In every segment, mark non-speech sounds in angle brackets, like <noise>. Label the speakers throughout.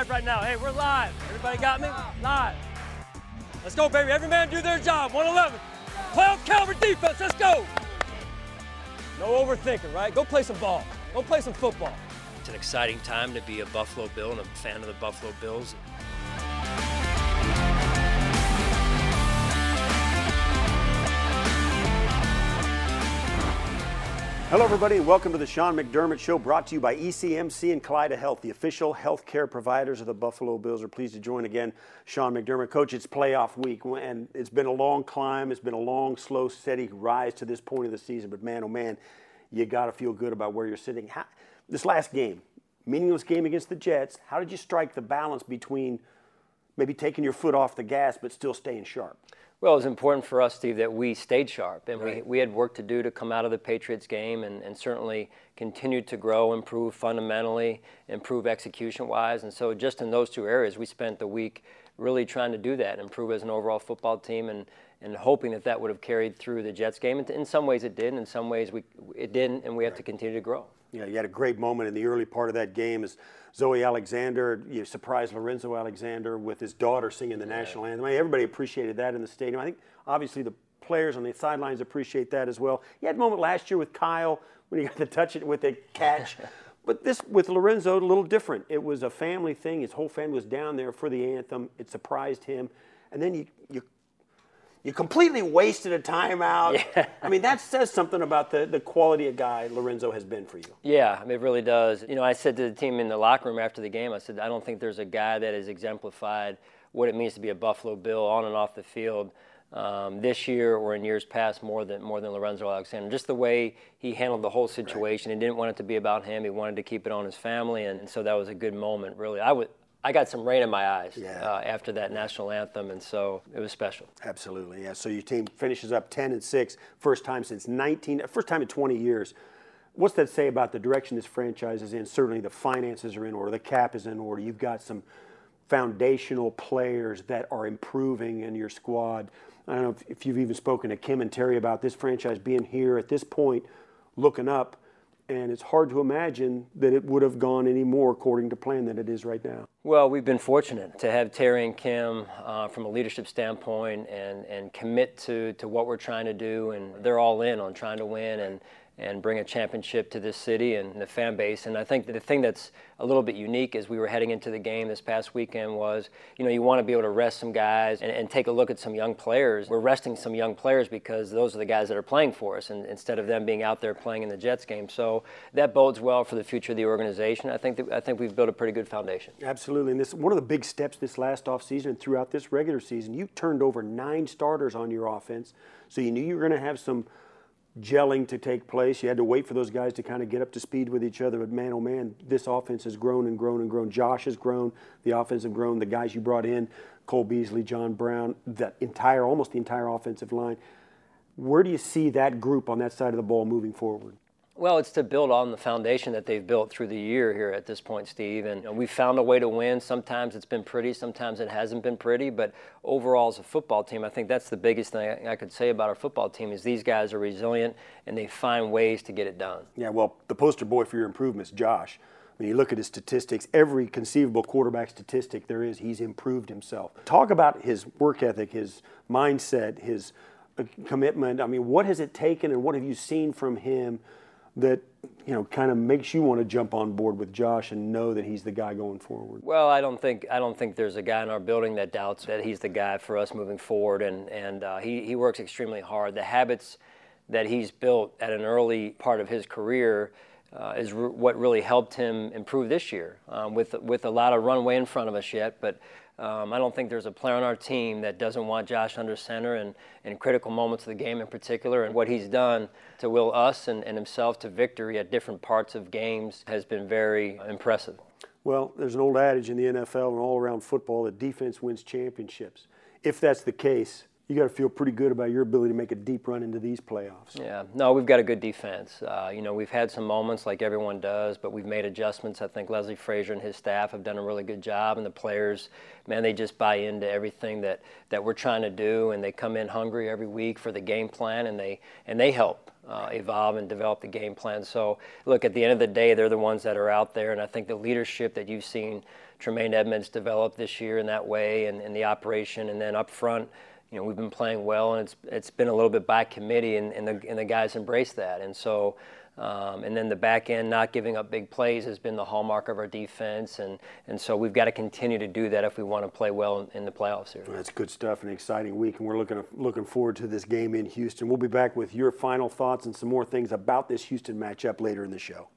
Speaker 1: live right now. Hey, we're live. Everybody got me? Live. Let's go, baby. Every man do their job. 111. Play on Calvert defense. Let's go. No overthinking, right? Go play some ball. Go play some football. It's an exciting time to be a Buffalo Bill and a fan of the Buffalo Bills.
Speaker 2: Hello, everybody, and welcome to the Sean McDermott Show, brought to you by ECMC and Kaleida Health, the official healthcare providers of the Buffalo Bills. Are pleased to join again, Sean McDermott. Coach, it's playoff week, and it's been a long climb. It's been a long, slow, steady rise to this point of the season. But man, oh man, you got to feel good about where you're sitting. How, this last game, meaningless game against the Jets. How did you strike the balance between maybe taking your foot off the gas but still staying sharp?
Speaker 3: Well, it was important for us, Steve, that we stayed sharp, and right. we, we had work to do to come out of the Patriots game, and, and certainly continued to grow, improve fundamentally, improve execution-wise, and so just in those two areas, we spent the week really trying to do that, improve as an overall football team, and and hoping that that would have carried through the Jets game. And In some ways, it did, and in some ways, we it didn't, and we have right. to continue to grow.
Speaker 2: Yeah, you had a great moment in the early part of that game as Zoe Alexander you surprised Lorenzo Alexander with his daughter singing the yeah. national anthem. I mean, everybody appreciated that in the stadium. I think obviously the players on the sidelines appreciate that as well. You had a moment last year with Kyle when he got to touch it with a catch. <laughs> but this with Lorenzo, a little different. It was a family thing. His whole family was down there for the anthem. It surprised him. And then you, you you completely wasted a timeout. <laughs> Yeah. I mean, that says something about the, the quality of guy Lorenzo has been for you.
Speaker 3: Yeah, I mean it really does. You know, I said to the team in the locker room after the game, I said, I don't think there's a guy that has exemplified what it means to be a Buffalo Bill on and off the field um, this year or in years past more than more than Lorenzo Alexander. Just the way he handled the whole situation. Right. He didn't want it to be about him. He wanted to keep it on his family, and, and so that was a good moment. Really, I would I got some rain in my eyes yeah. uh, after that national anthem, and so it was special.
Speaker 2: Absolutely, yeah. So your team finishes up 10 and six, first time since 19, first time in 20 years. What's that say about the direction this franchise is in? Certainly, the finances are in order, the cap is in order. You've got some foundational players that are improving in your squad. I don't know if, if you've even spoken to Kim and Terry about this franchise being here at this point, looking up and it's hard to imagine that it would have gone any more according to plan than it is right now.
Speaker 3: Well, we've been fortunate to have Terry and Kim uh, from a leadership standpoint and, and commit to, to what we're trying to do, and they're all in on trying to win and, and bring a championship to this city and the fan base. And I think the thing that's a little bit unique as we were heading into the game this past weekend was, you know, you want to be able to rest some guys and, and, take a look at some young players. We're resting some young players because those are the guys that are playing for us, and instead of them being out there playing in the Jets game. So that bodes well for the future of the organization. I think that, I think we've built a pretty good foundation.
Speaker 2: Absolutely, and this one of the big steps this last offseason and throughout this regular season. You turned over nine starters on your offense, so you knew you were going to have some gelling to take place. You had to wait for those guys to kind of get up to speed with each other. But man, oh man, this offense has grown and grown and grown. Josh has grown. The offense has grown. The guys you brought in, Cole Beasley, John Brown, the entire, almost the entire offensive line. Where do you see that group on that side of the ball moving forward?
Speaker 3: Well, it's to build on the foundation that they've built through the year here at this point, Steve. And we've found a way to win. Sometimes it's been pretty, sometimes it hasn't been pretty. But overall, as a football team, I think that's the biggest thing I could say about our football team is these guys are resilient and they find ways to get it done.
Speaker 2: Yeah, well, the poster boy for your improvements, Josh. When you look at his statistics, every conceivable quarterback statistic there is, he's improved himself. Talk about his work ethic, his mindset, his uh, commitment. I mean, what has it taken and what have you seen from him? That you know kind of makes you want to jump on board with Josh and know that he's the guy going forward?
Speaker 3: Well, I don't think I don't think there's a guy in our building that doubts that he's the guy for us moving forward, and and uh, he he works extremely hard. The habits that he's built at an early part of his career. Uh, is re- what really helped him improve this year, um, with with a lot of runway in front of us yet. But um, I don't think there's a player on our team that doesn't want Josh under center and in critical moments of the game in particular. And what he's done to will us and, and himself to victory at different parts of games has been very impressive.
Speaker 2: Well, there's an old adage in the NFL and all around football that defense wins championships. If that's the case, you got to feel pretty good about your ability to make a deep run into these playoffs.
Speaker 3: Yeah, no, we've got a good defense. Uh, you know, we've had some moments like everyone does, but we've made adjustments. I think Leslie Frazier and his staff have done a really good job, and the players, man, they just buy into everything that, that we're trying to do, and they come in hungry every week for the game plan, and they and they help. Uh, evolve and develop the game plan. So, look, at the end of the day, they're the ones that are out there, and I think the leadership that you've seen Tremaine Edmunds develop this year in that way, and, and the operation, and then up front, you know, we've been playing well, and it's it's been a little bit by committee, and, and the and the guys embrace that, and so. Um, and then the back end, not giving up big plays, has been the hallmark of our defense, and, and so we've got to continue to do that if we want to play well in, in the playoffs here.
Speaker 2: That's good stuff, an exciting week, and we're looking looking forward to this game in Houston. We'll be back with your final thoughts and some more things about this Houston matchup later in the show.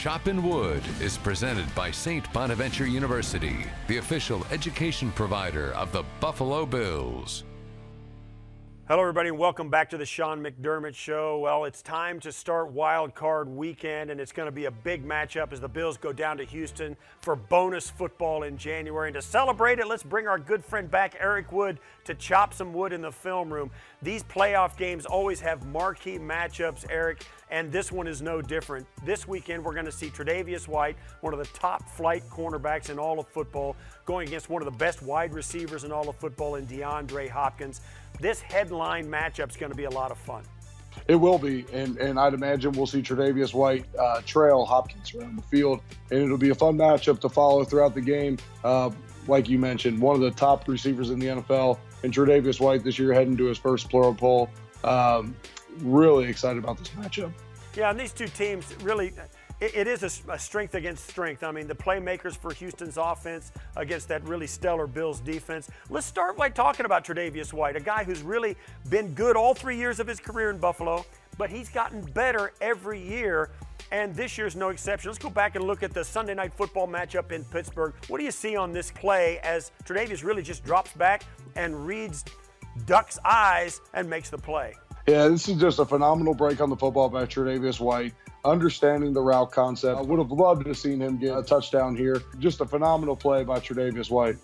Speaker 4: Choppin' Wood is presented by St. Bonaventure University, the official education provider of the Buffalo Bills.
Speaker 2: Hello, everybody, and welcome back to the Sean McDermott Show. Well, it's time to start Wild Card Weekend, and it's going to be a big matchup as the Bills go down to Houston for bonus football in January. And to celebrate it, let's bring our good friend back, Eric Wood, to chop some wood in the film room. These playoff games always have marquee matchups, Eric, and this one is no different. This weekend, we're going to see Tre'Davious White, one of the top flight cornerbacks in all of football, going against one of the best wide receivers in all of football in DeAndre Hopkins this headline matchup is going to be a lot of fun.
Speaker 5: It will be, and, and I'd imagine we'll see Tre'Davious White uh, trail Hopkins around the field, and it'll be a fun matchup to follow throughout the game. Uh, like you mentioned, one of the top receivers in the NFL, and Tre'Davious White this year heading to his first Pro Bowl. Um, really excited about this matchup.
Speaker 2: Yeah, and these two teams really it, it is a, a, strength against strength. I mean, the playmakers for Houston's offense against that really stellar Bills defense. Let's start by talking about Tre'Davious White, a guy who's really been good all three years of his career in Buffalo, but he's gotten better every year. And this year's no exception. Let's go back and look at the Sunday night football matchup in Pittsburgh. What do you see on this play as Tre'Davious really just drops back and reads Duck's eyes and makes the play?
Speaker 5: Yeah, this is just a phenomenal break on the football by Tre'Davious White understanding the route concept. I would have loved to have seen him get a touchdown here. Just a phenomenal play by Tre'Davious White.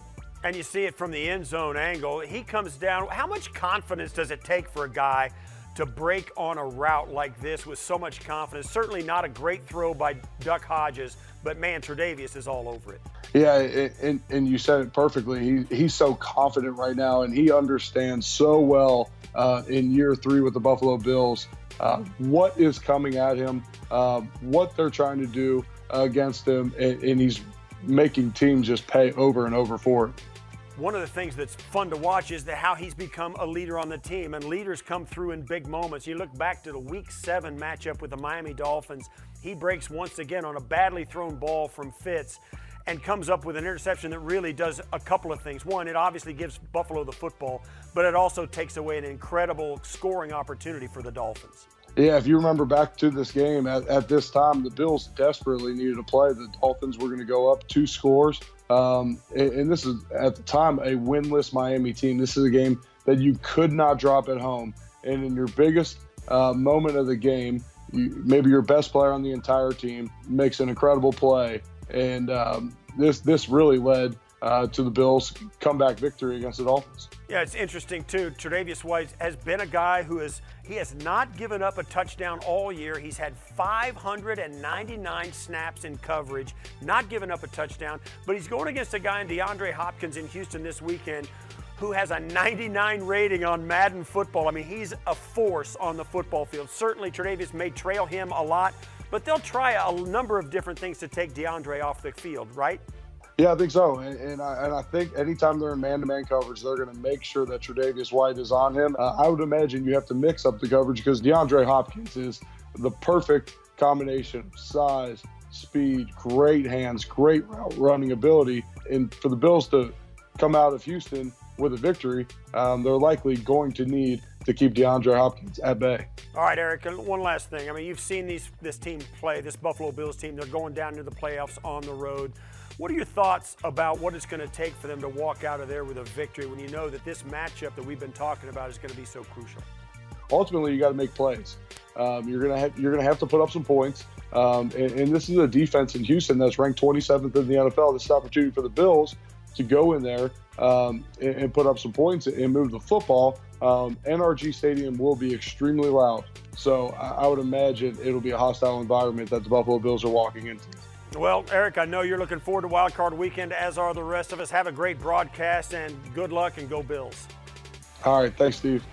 Speaker 2: And you see it from the end zone angle. He comes down. How much confidence does it take for a guy to break on a route like this with so much confidence? Certainly not a great throw by Duck Hodges, but man, Tre'Davious is all over it.
Speaker 5: Yeah, and, and you said it perfectly. He, he's so confident right now, and he understands so well uh, in year three with the Buffalo Bills uh, what is coming at him, uh, what they're trying to do against him, and, and he's making teams just pay over and over for it.
Speaker 2: One of the things that's fun to watch is how he's become a leader on the team, and leaders come through in big moments. You look back to the Week Seven matchup with the Miami Dolphins. He breaks once again on a badly thrown ball from Fitz and comes up with an interception that really does a couple of things. One, it obviously gives Buffalo the football, but it also takes away an incredible scoring opportunity for the Dolphins.
Speaker 5: Yeah, if you remember back to this game, at, at this time, the Bills desperately needed to play. The Dolphins were going to go up two scores. Um, and, and this is, at the time, a winless Miami team. This is a game that you could not drop at home. And in your biggest uh, moment of the game, you, maybe your best player on the entire team makes an incredible play and um, this this really led uh, to the Bills' comeback victory against the Dolphins.
Speaker 2: Yeah, it's interesting too. Tre'Davious White has been a guy who is he has not given up a touchdown all year. He's had 599 snaps in coverage, not given up a touchdown. But he's going against a guy in DeAndre Hopkins in Houston this weekend who has a 99 rating on Madden football. I mean, he's a force on the football field. Certainly, Tre'Davious may trail him a lot, but they'll try a number of different things to take DeAndre off the field, right?
Speaker 5: Yeah, I think so. And, and, I, and I think anytime they're in man to man coverage, they're going to make sure that Tre'Davious White is on him. Uh, I would imagine you have to mix up the coverage because DeAndre Hopkins is the perfect combination of size, speed, great hands, great route running ability. And for the Bills to come out of Houston with a victory, um, they're likely going to need to keep DeAndre Hopkins at bay.
Speaker 2: All right, Eric, one last thing. I mean, you've seen these this team play, this Buffalo Bills team. They're going down to the playoffs on the road. What are your thoughts about what it's going to take for them to walk out of there with a victory when you know that this matchup that we've been talking about is going to be so crucial?
Speaker 5: Ultimately, you got to make plays. Um, you're gonna have, you're gonna have to put up some points. Um, and, and, this is a defense in Houston that's ranked 27th in the NFL. This is an opportunity for the Bills to go in there um, and, and, put up some points and move the football, um, NRG Stadium will be extremely loud. So I, I would imagine it'll be a hostile environment that the Buffalo Bills are walking into.
Speaker 2: Well, Eric, I know you're looking forward to Wild Card Weekend, as are the rest of us. Have a great broadcast and good luck and go Bills.
Speaker 5: All right, thanks, Steve.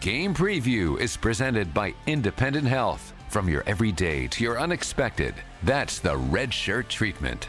Speaker 4: Game Preview is presented by Independent Health. From your everyday to your unexpected, that's the red shirt treatment.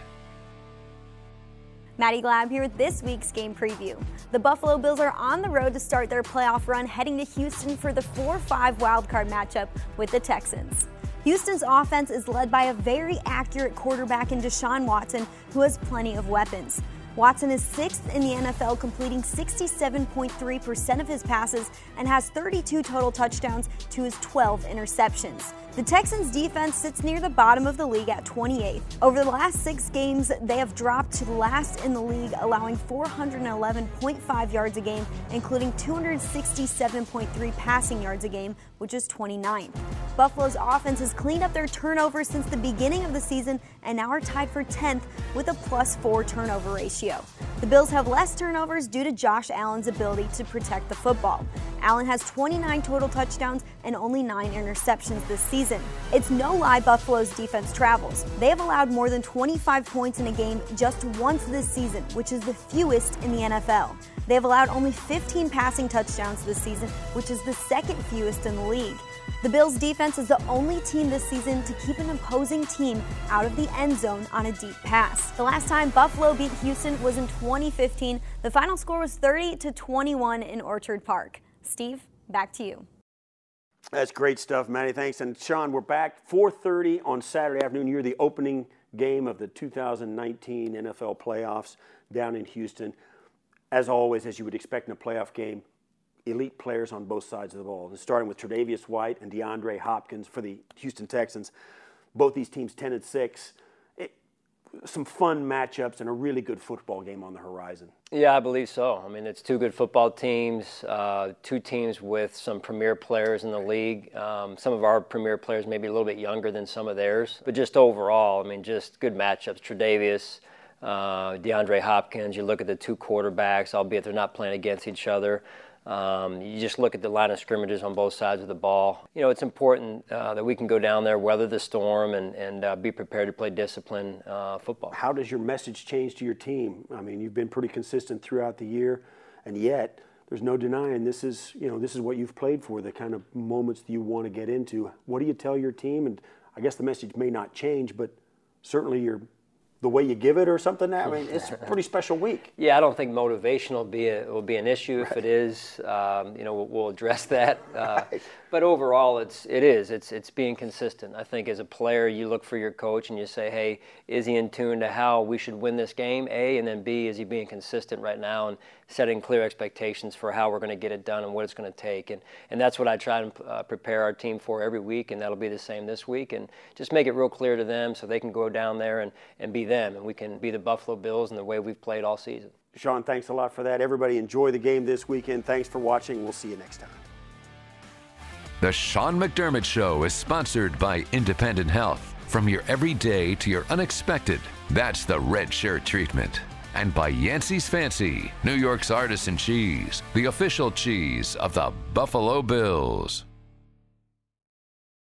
Speaker 6: Maddie Glab here with this week's game preview. The Buffalo Bills are on the road to start their playoff run, heading to Houston for the 4 5 wildcard matchup with the Texans. Houston's offense is led by a very accurate quarterback in Deshaun Watson, who has plenty of weapons. Watson is sixth in the NFL, completing 67.3% of his passes and has 32 total touchdowns to his 12 interceptions. The Texans defense sits near the bottom of the league at 28th. Over the last six games, they have dropped to last in the league, allowing 411.5 yards a game, including 267.3 passing yards a game, which is 29th. Buffalo's offense has cleaned up their turnovers since the beginning of the season and now are tied for 10th with a plus four turnover ratio. The Bills have less turnovers due to Josh Allen's ability to protect the football. Allen has 29 total touchdowns and only nine interceptions this season. It's no lie Buffalo's defense travels. They have allowed more than 25 points in a game just once this season, which is the fewest in the NFL. They have allowed only 15 passing touchdowns this season, which is the second fewest in the league. The Bills' defense is the only team this season to keep an opposing team out of the end zone on a deep pass. The last time Buffalo beat Houston was in 2015. The final score was 30 to 21 in Orchard Park. Steve, back to you.
Speaker 2: That's great stuff, Maddie. Thanks. And Sean, we're back 4:30 on Saturday afternoon. You're the opening game of the 2019 NFL playoffs down in Houston. As always, as you would expect in a playoff game, elite players on both sides of the ball. And starting with Tre'Davious White and DeAndre Hopkins for the Houston Texans. Both these teams 10 and 6. It, some fun matchups and a really good football game on the horizon.
Speaker 3: Yeah, I believe so. I mean, it's two good football teams, uh, two teams with some premier players in the league. Um, some of our premier players maybe a little bit younger than some of theirs, but just overall, I mean, just good matchups. Tre'Davious, uh, DeAndre Hopkins. You look at the two quarterbacks, albeit they're not playing against each other. Um, you just look at the line of scrimmages on both sides of the ball. You know, it's important uh, that we can go down there, weather the storm, and, and uh, be prepared to play disciplined uh, football.
Speaker 2: How does your message change to your team? I mean, you've been pretty consistent throughout the year, and yet there's no denying this is, you know, this is what you've played for, the kind of moments that you want to get into. What do you tell your team? And I guess the message may not change, but certainly you're the way you give it or something. I mean, it's <laughs> a pretty special week.
Speaker 3: Yeah, I don't think motivation will be a, will be an issue. Right. If it is, um, you know, we'll, we'll address <laughs> that. Uh, right. But overall, it's it is it's it's being consistent. I think as a player, you look for your coach and you say, hey, is he in tune to how we should win this game? A and then B, is he being consistent right now and setting clear expectations for how we're going to get it done and what it's going to take? And and that's what I try and uh, prepare our team for every week, and that'll be the same this week. And just make it real clear to them so they can go down there and and be them, and we can be the Buffalo Bills in the way we've played all season.
Speaker 2: Sean, thanks a lot for that. Everybody enjoy the game this weekend. Thanks for watching. We'll see you next time.
Speaker 4: The Sean McDermott Show is sponsored by Independent Health. From your everyday to your unexpected, that's the red shirt treatment. And by Yancey's Fancy, New York's artisan cheese, the official cheese of the Buffalo Bills.